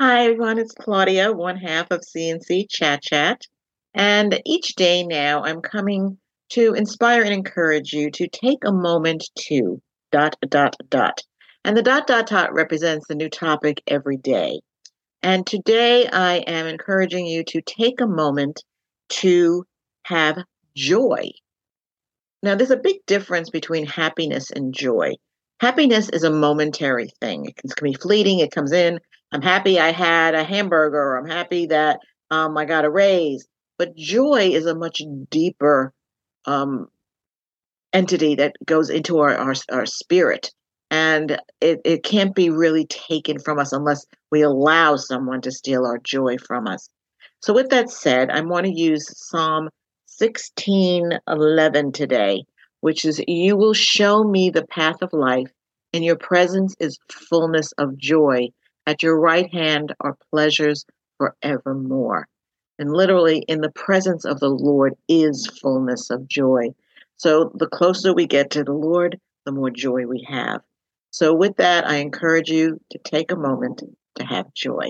Hi, everyone. It's Claudia, one half of C&C Chat Chat. And each day now, I'm coming to inspire and encourage you to take a moment to dot, dot, dot. And the dot, dot, dot represents the new topic every day. And today, I am encouraging you to take a moment to have joy. Now, there's a big difference between happiness and joy. Happiness is a momentary thing. It can, be fleeting. It comes in. I'm happy I had a hamburger. I'm happy that um, I got a raise. But joy is a much deeper um, entity that goes into our, our, our spirit. And it, it can't be really taken from us unless we allow someone to steal our joy from us. So, with that said, I want to use Psalm 16:11 today, which is you will show me the path of life and your presence is fullness of joy. At your right hand are pleasures forevermore. And literally, in the presence of the Lord is fullness of joy. So the closer we get to the Lord, the more joy we have. So, with that, I encourage you to take a moment to have joy.